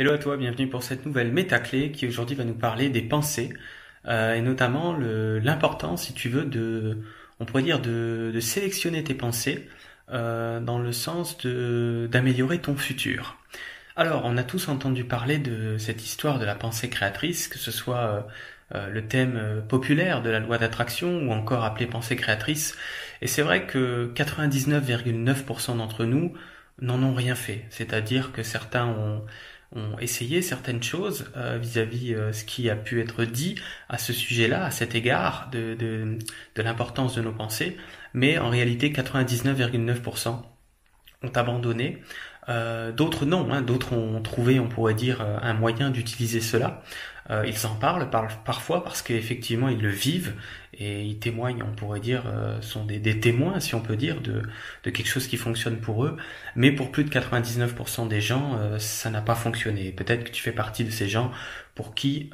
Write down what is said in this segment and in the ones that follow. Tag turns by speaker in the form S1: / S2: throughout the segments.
S1: Hello à toi, bienvenue pour cette nouvelle métaclé qui aujourd'hui va nous parler des pensées euh, et notamment l'importance, si tu veux, de, on pourrait dire, de, de sélectionner tes pensées euh, dans le sens d'améliorer ton futur. Alors, on a tous entendu parler de cette histoire de la pensée créatrice, que ce soit euh, euh le thème euh, populaire de la loi d'attraction ou encore appelé pensée créatrice. Et c'est vrai que 99,9% d'entre nous n'en ont rien fait. C'est-à-dire que certains ont ont essayé certaines choses euh, vis-à-vis euh, ce qui a pu être dit à ce sujet-là, à cet égard de, de, l'importance de nos pensées, mais en réalité 99,9% ont abandonné. Euh, d'autres non, hein, d'autres ont trouvé, on pourrait dire, un moyen d'utiliser cela. Euh, ils en parlent parfois parce qu'effectivement ils le vivent et ils témoignent, on pourrait dire, euh, sont des, témoins, si on peut dire, de, quelque chose qui fonctionne pour eux. Mais pour plus de 99% des gens, euh, ça n'a pas fonctionné. Peut-être que tu fais partie de ces gens pour qui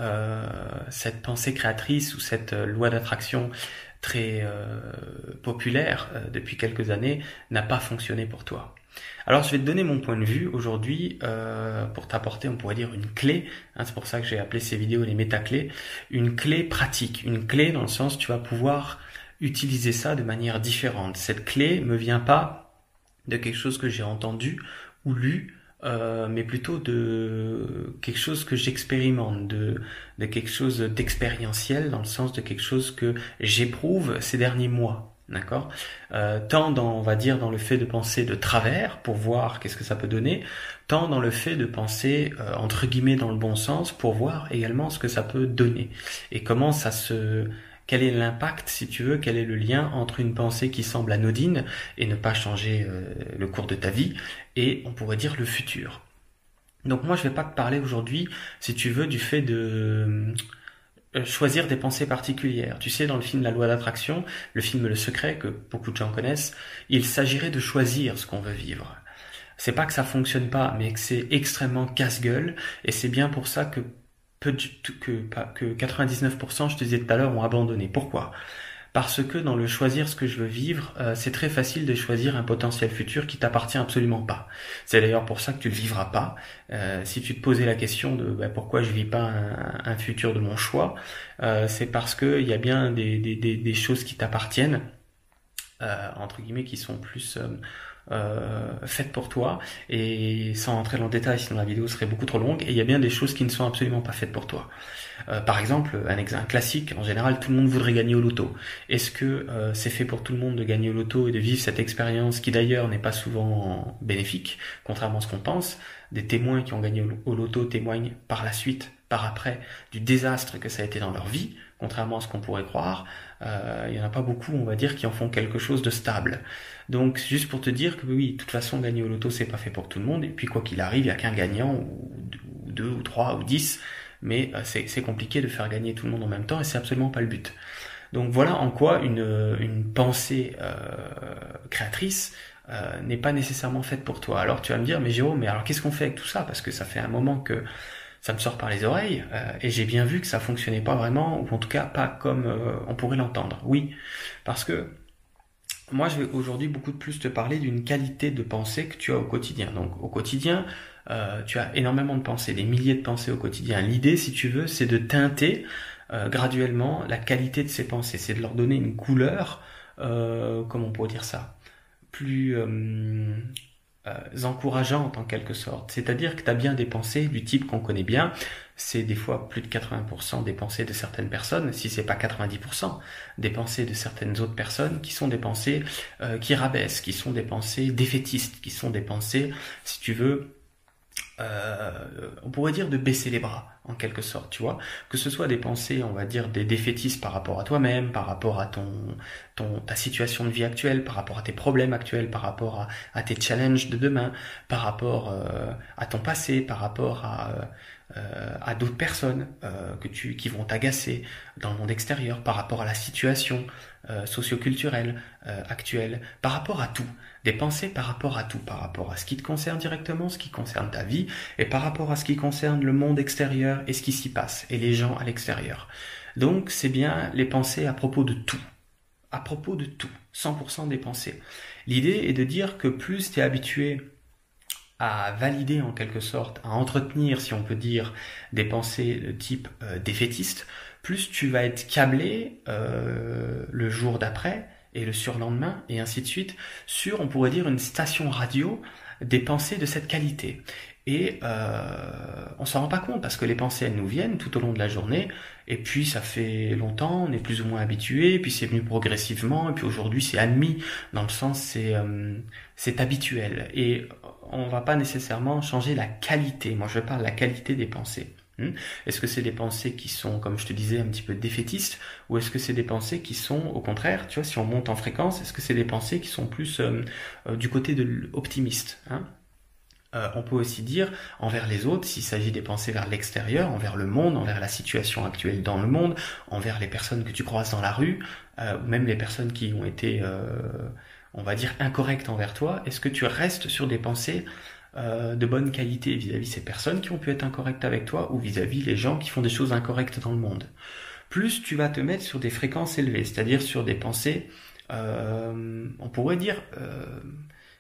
S1: cette pensée créatrice ou cette loi d'attraction très populaire depuis quelques années n'a pas fonctionné pour toi. Alors je vais te donner mon point de vue aujourd'hui euh, pour t'apporter, on pourrait dire, une clé. Hein, c'est pour ça que j'ai appelé ces vidéos les métaclés. Une clé pratique, une clé dans le sens tu vas pouvoir utiliser ça de manière différente. Cette clé me vient pas de quelque chose que j'ai entendu ou lu, euh, mais plutôt de quelque chose que j'expérimente, de, de quelque chose d'expérientiel dans le sens de quelque chose que j'éprouve ces derniers mois. D'accord euh, Tant dans, on va dire, dans le fait de penser de travers pour voir qu'est-ce que ça peut donner, tant dans le fait de penser euh, entre guillemets dans le bon sens pour voir également ce que ça peut donner et comment ça se quel est l'impact, si tu veux, quel est le lien entre une pensée qui semble anodine et ne pas changer euh, le cours de ta vie et on pourrait dire le futur. Donc moi je vais pas te parler aujourd'hui, si tu veux, du fait de choisir des pensées particulières. Tu sais, dans le film La loi d'attraction, le film Le Secret, que beaucoup de gens connaissent, il s'agirait de choisir ce qu'on veut vivre. C'est pas que ça fonctionne pas, mais que c'est extrêmement casse-gueule, et c'est bien pour ça que, que, que 99%, je te disais tout à l'heure, ont abandonné. Pourquoi? Parce que dans le choisir ce que je veux vivre, euh, c'est très facile de choisir un potentiel futur qui t'appartient absolument pas. C'est d'ailleurs pour ça que tu le vivras pas. Euh, si tu te posais la question de bah, pourquoi je vis pas un, futur de mon choix, euh, c'est parce que il y a bien des, des, des, choses qui t'appartiennent, entre guillemets, qui sont plus euh, faites pour toi et sans entrer dans le détail sinon la vidéo serait beaucoup trop longue et il y a bien des choses qui ne sont absolument pas faites pour toi. Euh, par exemple, un exemple classique, en général tout le monde voudrait gagner au loto. Est-ce que euh, c'est fait pour tout le monde de gagner au loto et de vivre cette expérience qui d'ailleurs n'est pas souvent bénéfique, contrairement à ce qu'on pense? Des témoins qui ont gagné au loto témoignent par la suite, par après, du désastre que ça a été dans leur vie, contrairement à ce qu'on pourrait croire. Euh, il y en a pas beaucoup, on va dire, qui en font quelque chose de stable. Donc juste pour te dire que oui, de toute façon, gagner au loto, c'est pas fait pour tout le monde. Et puis quoi qu'il arrive, il y a qu'un gagnant ou deux ou trois ou dix, mais euh, c'est compliqué de faire gagner tout le monde en même temps et c'est absolument pas le but. Donc voilà en quoi une, une pensée euh, créatrice n'est pas nécessairement faite pour toi. Alors tu vas me dire, mais Jérôme, mais alors qu'est-ce qu'on fait avec tout ça? Parce que ça fait un moment que ça me sort par les oreilles euh, et j'ai bien vu que ça fonctionnait pas vraiment ou en tout cas pas comme euh, on pourrait l'entendre. Oui, parce que moi je vais aujourd'hui beaucoup plus te parler d'une qualité de pensée que tu as au quotidien. Donc au quotidien, euh, tu as énormément de pensées, des milliers de pensées au quotidien. L'idée, si tu veux, c'est de teinter graduellement la qualité de ces pensées, c'est de leur donner une couleur, comment on pourrait dire ça, plus euh, encourageante en quelque sorte. C'est-à-dire que tu as bien des pensées du type qu'on connaît bien. C'est des fois plus de 80% des pensées de certaines personnes, si c'est pas 90% des pensées de certaines autres personnes, qui sont des pensées euh, qui rabaissent, qui sont des pensées défaitistes, qui sont des pensées, si tu veux, euh, on pourrait dire de baisser les bras en quelque sorte, tu vois, que ce soit des pensées, on va dire des défaitistes par rapport à toi-même, par rapport à ton, ta situation de vie actuelle, par rapport à tes problèmes actuels, par rapport à, tes challenges de demain, par rapport euh, à ton passé, par rapport à euh, d'autres personnes que tu qui vont t'agacer dans le monde extérieur, par rapport à la situation socioculturelle actuelle, par rapport à tout des pensées par rapport à tout, par rapport à ce qui te concerne directement, ce qui concerne ta vie, et par rapport à ce qui concerne le monde extérieur et ce qui s'y passe, et les gens à l'extérieur. Donc c'est bien les pensées à propos de tout, à propos de tout, 100% des pensées. L'idée est de dire que plus tu es habitué à valider en quelque sorte, à entretenir, si on peut dire, des pensées de type euh, défaitiste, plus tu vas être câblé euh, le jour d'après et le surlendemain et ainsi de suite sur, on pourrait dire, une station radio des pensées de cette qualité. Et euh, on s'en rend pas compte parce que les pensées elles nous viennent tout au long de la journée et puis ça fait longtemps, on est plus ou moins habitué, puis c'est venu progressivement et puis aujourd'hui c'est admis dans le sens c'est euh, c'est habituel et on va pas nécessairement changer la qualité. Moi je parle de la qualité des pensées. Hmm? Est-ce que c'est des pensées qui sont, comme je te disais, un petit peu défaitistes, ou est-ce que c'est des pensées qui sont, au contraire, tu vois, si on monte en fréquence, est-ce que c'est des pensées qui sont plus euh, euh, du côté de l'optimiste hein? Euh, on peut aussi dire envers les autres, s'il s'agit des pensées vers l'extérieur, envers le monde, envers la situation actuelle dans le monde, envers les personnes que tu croises dans la rue, euh, même les personnes qui ont été, on va dire, incorrectes envers toi, est-ce que tu restes sur des pensées de bonne qualité vis-à-vis ces personnes qui ont pu être incorrectes avec toi ou vis-à-vis les gens qui font des choses incorrectes dans le monde. Plus tu vas te mettre sur des fréquences élevées, c'est-à-dire sur des pensées, on pourrait dire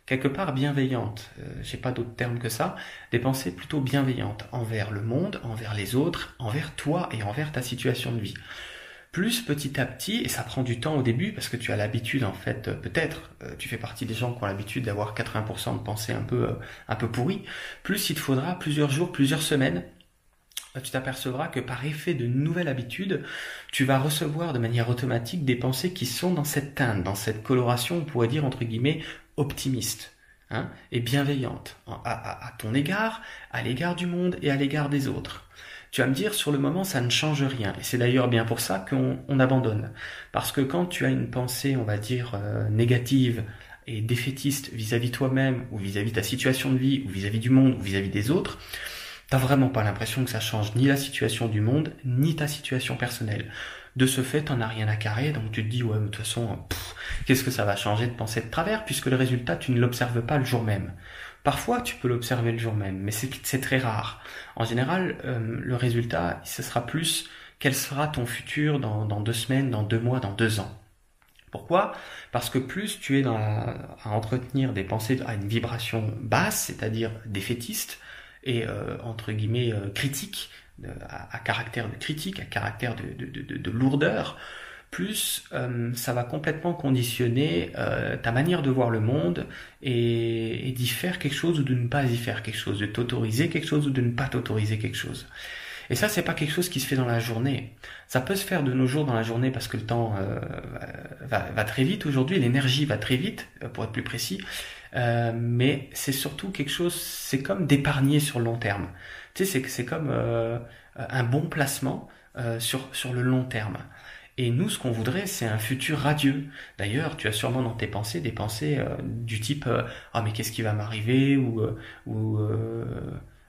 S1: quelque part bienveillante, euh, j'ai pas d'autre terme que ça, des pensées plutôt bienveillantes envers le monde, envers les autres, envers toi et envers ta situation de vie. Plus petit à petit, et ça prend du temps au début parce que tu as l'habitude en fait, euh, peut-être, euh, tu fais partie des gens qui ont l'habitude d'avoir 80% de pensées un peu un peu pourries, plus il te faudra plusieurs jours, plusieurs semaines tu t'apercevras que par effet de nouvelles habitudes, tu vas recevoir de manière automatique des pensées qui sont dans cette teinte, dans cette coloration, on pourrait dire entre guillemets, optimiste hein, et bienveillante à, ton égard, à l'égard du monde et à l'égard des autres. Tu vas me dire, sur le moment, ça ne change rien. Et c'est d'ailleurs bien pour ça qu'on abandonne. Parce que quand tu as une pensée, on va dire, euh, négative et défaitiste vis-à-vis toi-même, ou vis-à-vis ta situation de vie, ou vis-à-vis du monde, ou vis-à-vis des autres, t'as vraiment pas l'impression que ça change ni la situation du monde, ni ta situation personnelle. De ce fait, t'en as rien à carrer, donc tu te dis, ouais, de toute façon, qu'est-ce que ça va changer de penser de travers, puisque le résultat, tu ne l'observes pas le jour même. Parfois, tu peux l'observer le jour même, mais c'est très rare. En général, euh, le résultat, ce sera plus quel sera ton futur dans, deux semaines, dans deux mois, dans deux ans. Pourquoi? Parce que plus tu es à entretenir des pensées à une vibration basse, c'est-à-dire défaitiste et euh, entre guillemets euh, critique, à, caractère de critique, à caractère de, lourdeur, plus euh, ça va complètement conditionner euh, ta manière de voir le monde et, d'y faire quelque chose ou de ne pas y faire quelque chose, de t'autoriser quelque chose ou de ne pas t'autoriser quelque chose. Et ça, c'est pas quelque chose qui se fait dans la journée. Ça peut se faire de nos jours dans la journée parce que le temps euh, va, va, très vite aujourd'hui, l'énergie va très vite, pour être plus précis. mais c'est surtout quelque chose, c'est comme d'épargner sur le long terme. Tu sais, c'est comme euh, un bon placement euh, sur, sur le long terme. Et nous, ce qu'on voudrait, c'est un futur radieux. D'ailleurs, tu as sûrement dans tes pensées des pensées euh, du type ah mais qu'est-ce qui va m'arriver? ou ou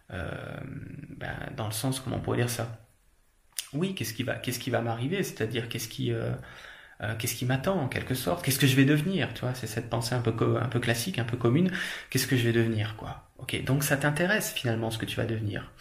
S1: ben, dans le sens comment on pourrait dire ça? Oui, qu'est-ce qui va qu'est-ce qui va m'arriver, c'est-à-dire qu'est-ce qui qu'est-ce qui m'attend en quelque sorte, qu'est-ce que je vais devenir, tu vois, c'est cette pensée un peu un peu classique, un peu commune, qu'est-ce que je vais devenir quoi? Ok, donc ça t'intéresse finalement ce que tu vas devenir.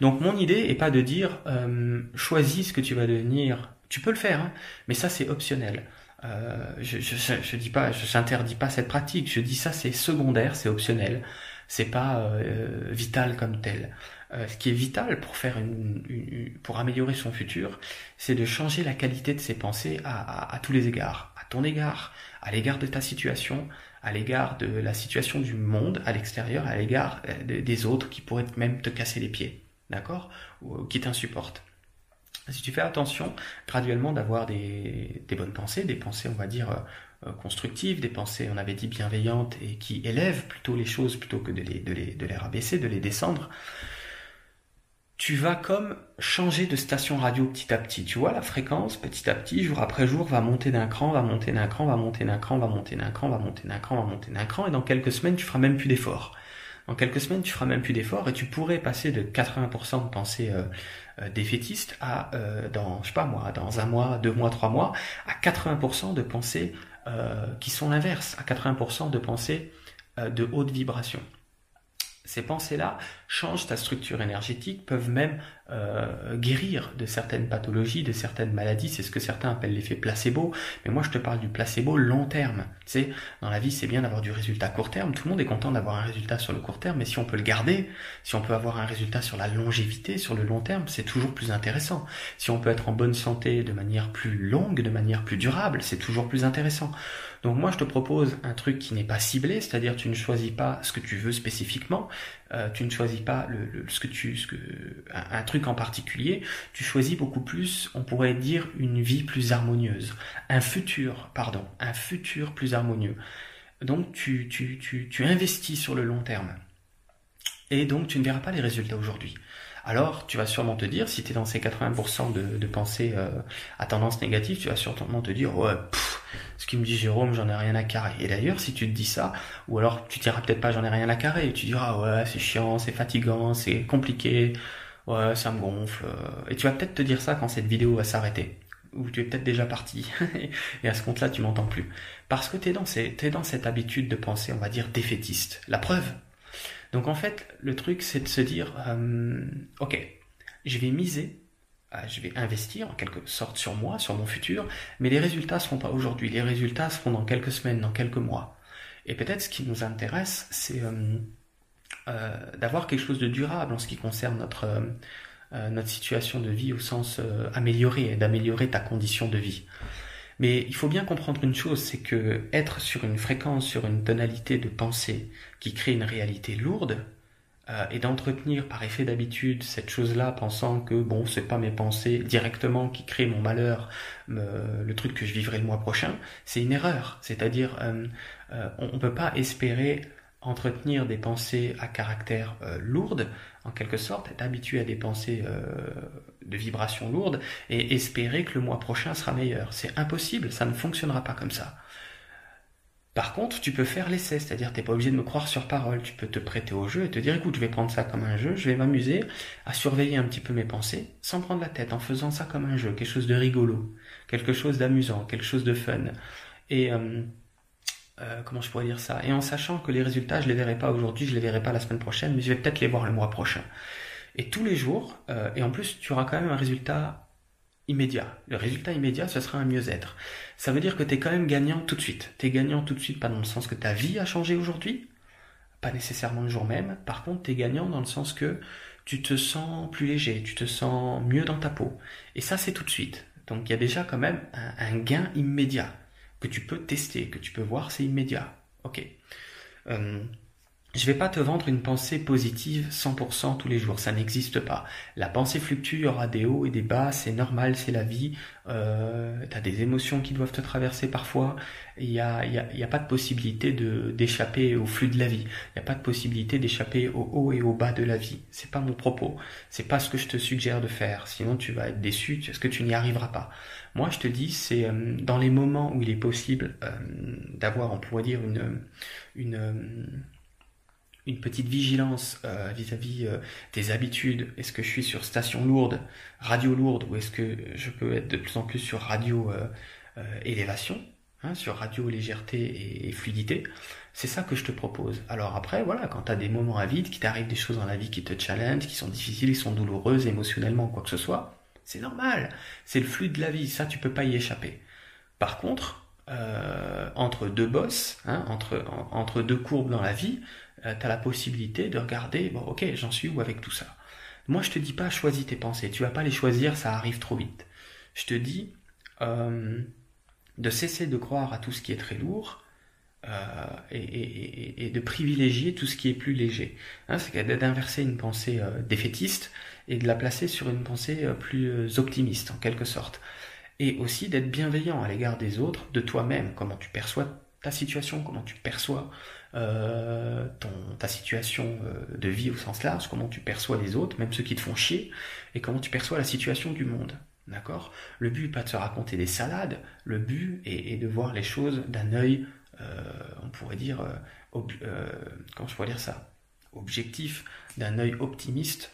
S1: Donc mon idée est pas de dire euh, choisis ce que tu vas devenir. Tu peux le faire, hein, mais ça c'est optionnel. Euh, je, je, je, dis pas, je n'interdis pas cette pratique. Je dis ça c'est secondaire, c'est optionnel. C'est pas euh, vital comme tel. Euh, ce qui est vital pour faire une, pour améliorer son futur, c'est de changer la qualité de ses pensées à, tous les égards, à ton égard, à l'égard de ta situation, à l'égard de la situation du monde à l'extérieur, à l'égard euh, des autres qui pourraient même te casser les pieds, d'accord? Ou qui t'insupportent. Si tu fais attention graduellement d'avoir des, bonnes pensées, des pensées on va dire euh, constructives, des pensées on avait dit bienveillantes et qui élèvent plutôt les choses plutôt que de les, de les, de les rabaisser, de les descendre, tu vas comme changer de station radio petit à petit. Tu vois, la fréquence, petit à petit, jour après jour, va monter d'un cran, va monter d'un cran, va monter d'un cran, va monter d'un cran, va monter d'un cran, va monter d'un cran, et dans quelques semaines, tu feras même plus d'efforts. Dans quelques semaines, tu feras même plus d'efforts, et tu pourrais passer de 80% de pensée euh, euh, défaitiste à, euh, dans, je sais pas moi, dans un mois, deux mois, trois mois, à 80% de pensées euh, qui sont l'inverse, à 80% de pensées de haute vibration ces pensées-là changent ta structure énergétique, peuvent même euh, guérir de certaines pathologies, de certaines maladies. C'est ce que certains appellent l'effet placebo. Mais moi, je te parle du placebo long terme. Tu sais, dans la vie, c'est bien d'avoir du résultat court terme. Tout le monde est content d'avoir un résultat sur le court terme, mais si on peut le garder, si on peut avoir un résultat sur la longévité, sur le long terme, c'est toujours plus intéressant. Si on peut être en bonne santé de manière plus longue, de manière plus durable, c'est toujours plus intéressant. Donc moi, je te propose un truc qui n'est pas ciblé, c'est-à-dire tu ne choisis pas ce que tu veux spécifiquement, euh, tu ne choisis pas le, ce que tu, un, truc en particulier, tu choisis beaucoup plus, on pourrait dire, une vie plus harmonieuse, un futur, pardon, un futur plus harmonieux. Donc tu, tu, tu, tu investis sur le long terme. Et donc tu ne verras pas les résultats aujourd'hui alors tu vas sûrement te dire, si tu es dans ces 80% de, de pensées euh, à tendance négative, tu vas sûrement te dire, ouais, ce qui me dit Jérôme, j'en ai rien à carrer. Et d'ailleurs, si tu te dis ça, ou alors tu diras peut-être pas j'en ai rien à carrer, tu diras, ouais, c'est chiant, c'est fatigant, c'est compliqué, ouais, ça me gonfle. Euh. Et tu vas peut-être te dire ça quand cette vidéo va s'arrêter ou tu es peut-être déjà parti, et à ce compte-là, tu m'entends plus. Parce que tu es, dans dans cette habitude de penser, on va dire, défaitiste. La preuve, donc en fait, le truc, c'est de se dire, euh, ok, je vais miser, euh, je vais investir en quelque sorte sur moi, sur mon futur, mais les résultats ne seront pas aujourd'hui, les résultats seront dans quelques semaines, dans quelques mois. Et peut-être ce qui nous intéresse, c'est euh, d'avoir quelque chose de durable en ce qui concerne notre, notre situation de vie au sens amélioré, d'améliorer ta condition de vie. Mais il faut bien comprendre une chose, c'est que être sur une fréquence, sur une tonalité de pensée qui crée une réalité lourde, euh, et d'entretenir par effet d'habitude cette chose-là, pensant que bon, c'est pas mes pensées directement qui créent mon malheur, le truc que je vivrai le mois prochain, c'est une erreur. C'est-à-dire, euh, euh, on, ne peut pas espérer entretenir des pensées à caractère euh, lourde, en quelque sorte, être habitué à des pensées euh, de vibrations lourdes et espérer que le mois prochain sera meilleur. C'est impossible, ça ne fonctionnera pas comme ça. Par contre, tu peux faire l'essai, c'est-à-dire tu n'es pas obligé de me croire sur parole, tu peux te prêter au jeu et te dire écoute, je vais prendre ça comme un jeu, je vais m'amuser à surveiller un petit peu mes pensées sans prendre la tête, en faisant ça comme un jeu, quelque chose de rigolo, quelque chose d'amusant, quelque chose de fun. Et euh, euh, comment je pourrais dire ça? Et en sachant que les résultats, je les verrai pas aujourd'hui, je les verrai pas la semaine prochaine, mais je vais peut-être les voir le mois prochain. Et tous les jours, euh, et en plus, tu auras quand même un résultat immédiat. Le résultat immédiat, ce sera un mieux-être. Ça veut dire que tu es quand même gagnant tout de suite. Tu es gagnant tout de suite, pas dans le sens que ta vie a changé aujourd'hui, pas nécessairement le jour même. Par contre, tu es gagnant dans le sens que tu te sens plus léger, tu te sens mieux dans ta peau. Et ça, c'est tout de suite. Donc il y a déjà quand même un gain immédiat que tu peux tester, que tu peux voir, c'est immédiat. Ok. Euh, je vais pas te vendre une pensée positive 100% tous les jours, ça n'existe pas. La pensée fluctue, il y aura des hauts et des bas, c'est normal, c'est la vie. Euh, tu as des émotions qui doivent te traverser parfois. Il n'y a, y a, y a, pas de possibilité de d'échapper au flux de la vie. Il n'y a pas de possibilité d'échapper au haut et au bas de la vie. C'est pas mon propos. C'est pas ce que je te suggère de faire. Sinon, tu vas être déçu, parce que tu n'y arriveras pas. Moi, je te dis, c'est euh, dans les moments où il est possible euh, d'avoir, on pourrait dire, une une une petite vigilance euh, vis-à-vis euh, des habitudes. Est-ce que je suis sur station lourde, radio lourde, ou est-ce que je peux être de plus en plus sur radio euh, élévation, hein, sur radio légèreté et, fluidité? C'est ça que je te propose. Alors après, voilà, quand tu as des moments à vide, qui t'arrivent des choses dans la vie qui te challenge, qui sont difficiles, qui sont douloureuses émotionnellement, quoi que ce soit, c'est normal. C'est le flux de la vie, ça tu peux pas y échapper. Par contre, entre deux bosses, hein, entre, entre deux courbes dans la vie, euh, tu as la possibilité de regarder, bon ok, j'en suis où avec tout ça? Moi, je te dis pas choisis tes pensées, tu vas pas les choisir, ça arrive trop vite. Je te dis euh, de cesser de croire à tout ce qui est très lourd euh, et, de privilégier tout ce qui est plus léger. Hein, c'est d'inverser une pensée défaitiste et de la placer sur une pensée plus optimiste en quelque sorte. Et aussi d'être bienveillant à l'égard des autres, de toi-même, comment tu perçois ta situation, comment tu perçois euh, ton, ta situation euh, de vie au sens large, comment tu perçois les autres, même ceux qui te font chier, et comment tu perçois la situation du monde. D'accord? Le but n'est pas de se raconter des salades, le but est, de voir les choses d'un œil, euh, on pourrait dire, comment je pourrais dire ça? Objectif, d'un œil optimiste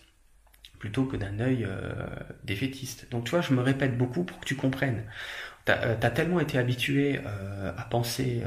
S1: plutôt que d'un œil défaitiste. Donc tu vois, je me répète beaucoup pour que tu comprennes. Tu as, tellement été habitué à penser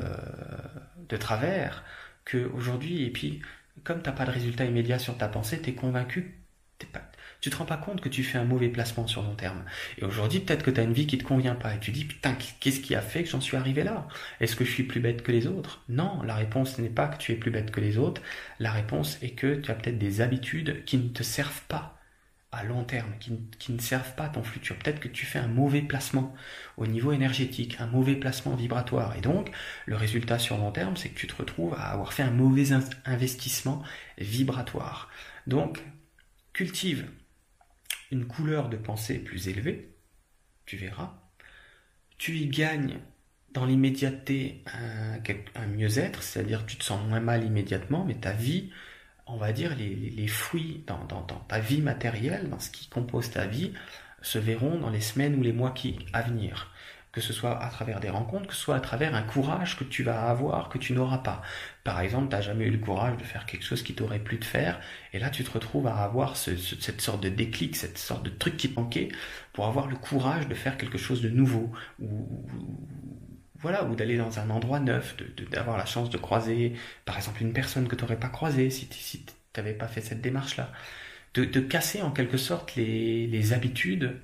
S1: de travers, que aujourd'hui, et puis comme t'as pas de résultat immédiat sur ta pensée, t'es convaincu, t'es pas, tu te rends pas compte que tu fais un mauvais placement sur long terme. Et aujourd'hui, peut-être que tu as une vie qui te convient pas et tu dis putain, qu'est-ce qui a fait que j'en suis arrivé là? Est-ce que je suis plus bête que les autres? Non, la réponse n'est pas que tu es plus bête que les autres. La réponse est que tu as peut-être des habitudes qui ne te servent pas à long terme, qui, ne servent pas ton futur. Peut-être que tu fais un mauvais placement au niveau énergétique, un mauvais placement vibratoire. Et donc, le résultat sur long terme, c'est que tu te retrouves à avoir fait un mauvais investissement vibratoire. Donc, cultive une couleur de pensée plus élevée, tu verras. Tu y gagnes dans l'immédiateté un, mieux-être, c'est-à-dire tu te sens moins mal immédiatement, mais ta vie, on va dire, les, fruits dans, ta vie matérielle, dans ce qui compose ta vie, se verront dans les semaines ou les mois qui à venir que ce soit à travers des rencontres, que ce soit à travers un courage que tu vas avoir, que tu n'auras pas. Par exemple, tu n'as jamais eu le courage de faire quelque chose qui t'aurait plu de faire, et là tu te retrouves à avoir cette sorte de déclic, cette sorte de truc qui manquait, pour avoir le courage de faire quelque chose de nouveau, ou voilà, ou d'aller dans un endroit neuf, d'avoir la chance de croiser, par exemple, une personne que tu n'aurais pas croisée si tu n'avais pas fait cette démarche-là. De, casser en quelque sorte les, les habitudes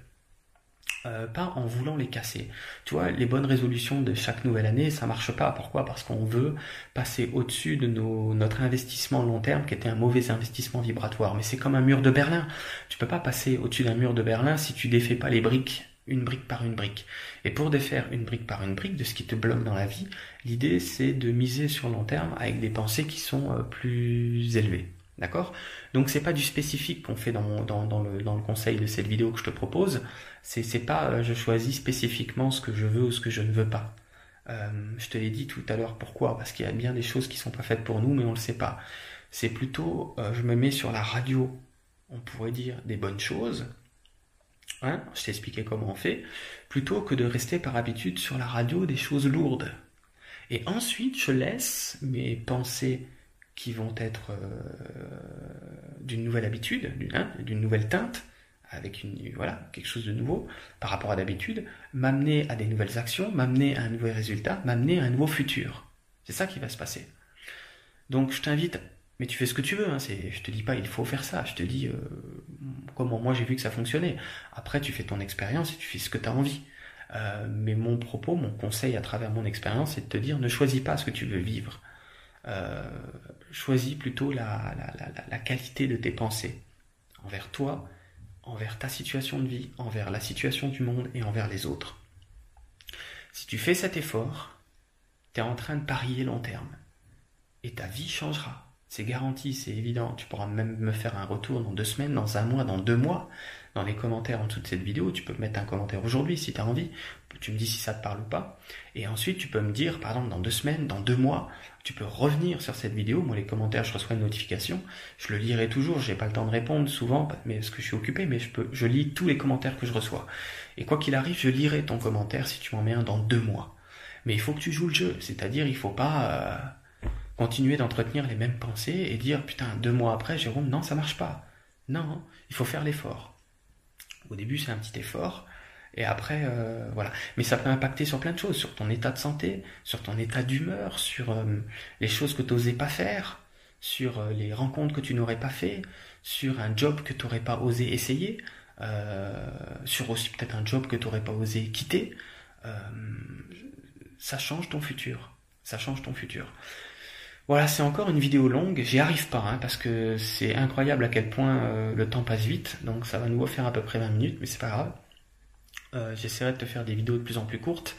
S1: euh, pas en voulant les casser. Tu vois, les bonnes résolutions de chaque nouvelle année, ça marche pas. Pourquoi? Parce qu'on veut passer au-dessus de nos, notre investissement long terme, qui était un mauvais investissement vibratoire. Mais c'est comme un mur de Berlin. Tu peux pas passer au-dessus d'un mur de Berlin si tu défais pas les briques une brique par une brique. Et pour défaire une brique par une brique de ce qui te bloque dans la vie, l'idée c'est de miser sur long terme avec des pensées qui sont euh, plus élevées. D'accord? Donc c'est pas du spécifique qu'on fait dans, le, conseil de cette vidéo que je te propose. C'est, pas euh, je choisis spécifiquement ce que je veux ou ce que je ne veux pas. Euh, je te l'ai dit tout à l'heure pourquoi? Parce qu'il y a bien des choses qui sont pas faites pour nous, mais on le sait pas. C'est plutôt je me mets sur la radio, on pourrait dire des bonnes choses. Hein je t'ai expliqué comment on fait, plutôt que de rester par habitude sur la radio des choses lourdes. Et ensuite, je laisse mes pensées qui vont être euh, d'une nouvelle habitude, hein, d'une nouvelle teinte, avec une, voilà, quelque chose de nouveau par rapport à d'habitude, m'amener à des nouvelles actions, m'amener à un nouvel résultat, m'amener à un nouveau futur. C'est ça qui va se passer. Donc je t'invite, mais tu fais ce que tu veux, hein, c'est, je te dis pas il faut faire ça, je te dis euh, comment moi j'ai vu que ça fonctionnait. Après tu fais ton expérience et tu fais ce que tu as envie. Euh, mais mon propos, mon conseil à travers mon expérience, c'est de te dire ne choisis pas ce que tu veux vivre. Euh, choisis plutôt la, la, qualité de tes pensées envers toi, envers ta situation de vie, envers la situation du monde et envers les autres. Si tu fais cet effort, tu es en train de parier long terme. Et ta vie changera. C'est garanti, c'est évident. Tu pourras même me faire un retour dans deux semaines, dans un mois, dans deux mois. Dans les commentaires en dessous de cette vidéo, tu peux mettre un commentaire aujourd'hui si tu as envie. Tu me dis si ça te parle ou pas. Et ensuite, tu peux me dire, par exemple, dans deux semaines, dans deux mois, tu peux revenir sur cette vidéo. Moi, les commentaires, je reçois une notification. Je le lirai toujours. J'ai pas le temps de répondre souvent, mais parce que je suis occupé, mais je peux, je lis tous les commentaires que je reçois. Et quoi qu'il arrive, je lirai ton commentaire si tu m'en mets un dans deux mois. Mais il faut que tu joues le jeu. C'est-à-dire, il faut pas, euh, continuer d'entretenir les mêmes pensées et dire putain deux mois après Jérôme non ça marche pas. Non il faut faire l'effort. Au début c'est un petit effort et après euh, voilà. Mais ça peut impacter sur plein de choses sur ton état de santé sur ton état d'humeur sur euh, les choses que tu n'osais pas faire sur euh, les rencontres que tu n'aurais pas fait sur un job que tu n'aurais pas osé essayer sur aussi peut-être un job que tu n'aurais pas osé quitter. Ça change ton futur. Ça change ton futur voilà, c'est encore une vidéo longue. J'y arrive pas, hein, parce que c'est incroyable à quel point euh, le temps passe vite. Donc ça va nous refaire à peu près 20 minutes, mais c'est pas grave. Euh, j'essaierai de te faire des vidéos de plus en plus courtes.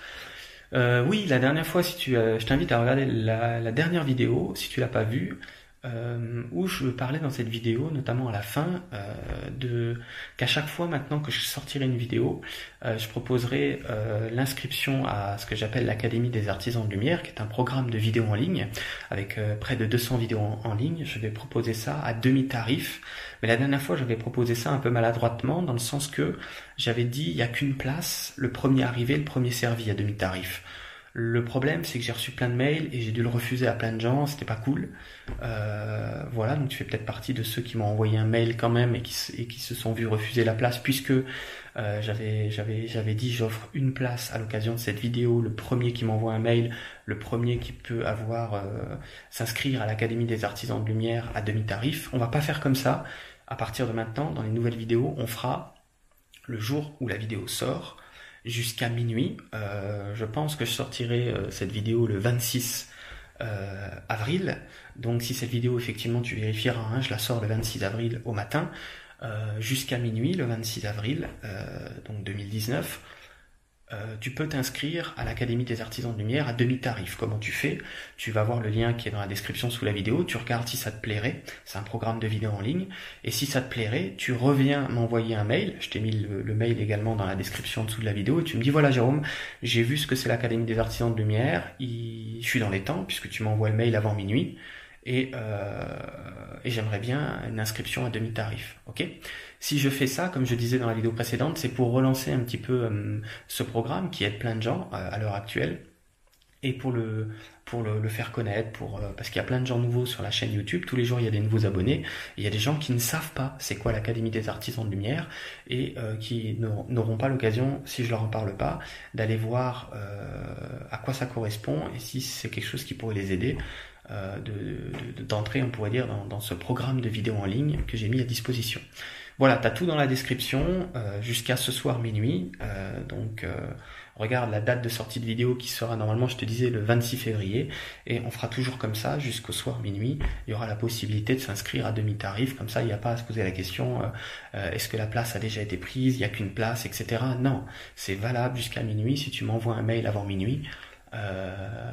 S1: Euh, oui, la dernière fois, si tu, je t'invite à regarder la, dernière vidéo, si tu l'as pas vue euh, où je parlais dans cette vidéo, notamment à la fin, euh, de qu'à chaque fois maintenant que je sortirai une vidéo, euh, je proposerai euh, l'inscription à ce que j'appelle l'Académie des artisans de lumière, qui est un programme de vidéos en ligne, avec euh, près de 200 vidéos en, ligne. Je vais proposer ça à demi-tarif. Mais la dernière fois, j'avais proposé ça un peu maladroitement, dans le sens que j'avais dit, il n'y a qu'une place, le premier arrivé, le premier servi à demi-tarif. Le problème, c'est que j'ai reçu plein de mails et j'ai dû le refuser à plein de gens. C'était pas cool. Euh, voilà, donc tu fais peut-être partie de ceux qui m'ont envoyé un mail quand même et qui, se sont vus refuser la place puisque euh, j'avais dit j'offre une place à l'occasion de cette vidéo. Le premier qui m'envoie un mail, le premier qui peut avoir euh, s'inscrire à l'Académie des artisans de lumière à demi tarif. On va pas faire comme ça. À partir de maintenant, dans les nouvelles vidéos, on fera le jour où la vidéo sort jusqu'à minuit. Euh, je pense que je sortirai euh, cette vidéo le 26 euh, avril. Donc si cette vidéo effectivement tu vérifieras, hein, je la sors le 26 avril au matin, jusqu'à minuit le 26 avril donc 2019. Euh, tu peux t'inscrire à l'Académie des artisans de lumière à demi-tarif. Comment tu fais? Tu vas voir le lien qui est dans la description sous la vidéo, tu regardes si ça te plairait, c'est un programme de vidéo en ligne, et si ça te plairait, tu reviens m'envoyer un mail, je t'ai mis le, mail également dans la description dessous de la vidéo, et tu me dis voilà Jérôme, j'ai vu ce que c'est l'Académie des artisans de lumière, je suis dans les temps, puisque tu m'envoies le mail avant minuit, et, euh, et j'aimerais bien une inscription à demi-tarif. Ok? Si je fais ça, comme je disais dans la vidéo précédente, c'est pour relancer un petit peu euh, ce programme qui aide plein de gens euh, à l'heure actuelle et pour le pour le, faire connaître, pour euh, parce qu'il y a plein de gens nouveaux sur la chaîne YouTube. Tous les jours, il y a des nouveaux abonnés. il y a des gens qui ne savent pas c'est quoi l'Académie des artisans de lumière et qui n'auront pas l'occasion, si je leur en parle pas, d'aller voir à quoi ça correspond et si c'est quelque chose qui pourrait les aider. Euh, d'entrer, on pourrait dire, dans, ce programme de vidéo en ligne que j'ai mis à disposition. Voilà, tu as tout dans la description euh, jusqu'à ce soir minuit. Euh, donc regarde la date de sortie de vidéo qui sera normalement, je te disais, le 26 février. Et on fera toujours comme ça jusqu'au soir minuit. Il y aura la possibilité de s'inscrire à demi-tarif. Comme ça, il n'y a pas à se poser la question, est-ce que la place a déjà été prise, il n'y a qu'une place, etc. Non, c'est valable jusqu'à minuit. Si tu m'envoies un mail avant minuit, euh,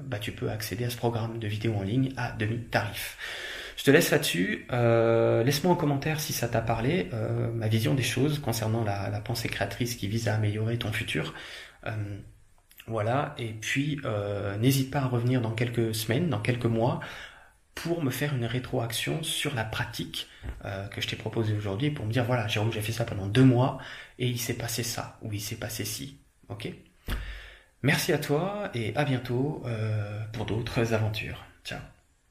S1: bah, tu peux accéder à ce programme de vidéo en ligne à demi-tarif. Je te laisse là-dessus. Euh, laisse-moi en commentaire si ça t'a parlé, euh, ma vision des choses concernant la, pensée créatrice qui vise à améliorer ton futur. Euh, voilà, et puis euh, n'hésite pas à revenir dans quelques semaines, dans quelques mois, pour me faire une rétroaction sur la pratique que je t'ai proposée aujourd'hui, pour me dire, voilà, Jérôme, j'ai fait ça pendant deux mois, et il s'est passé ça, ou il s'est passé ci. Ok? Merci à toi et à bientôt pour d'autres aventures. Ciao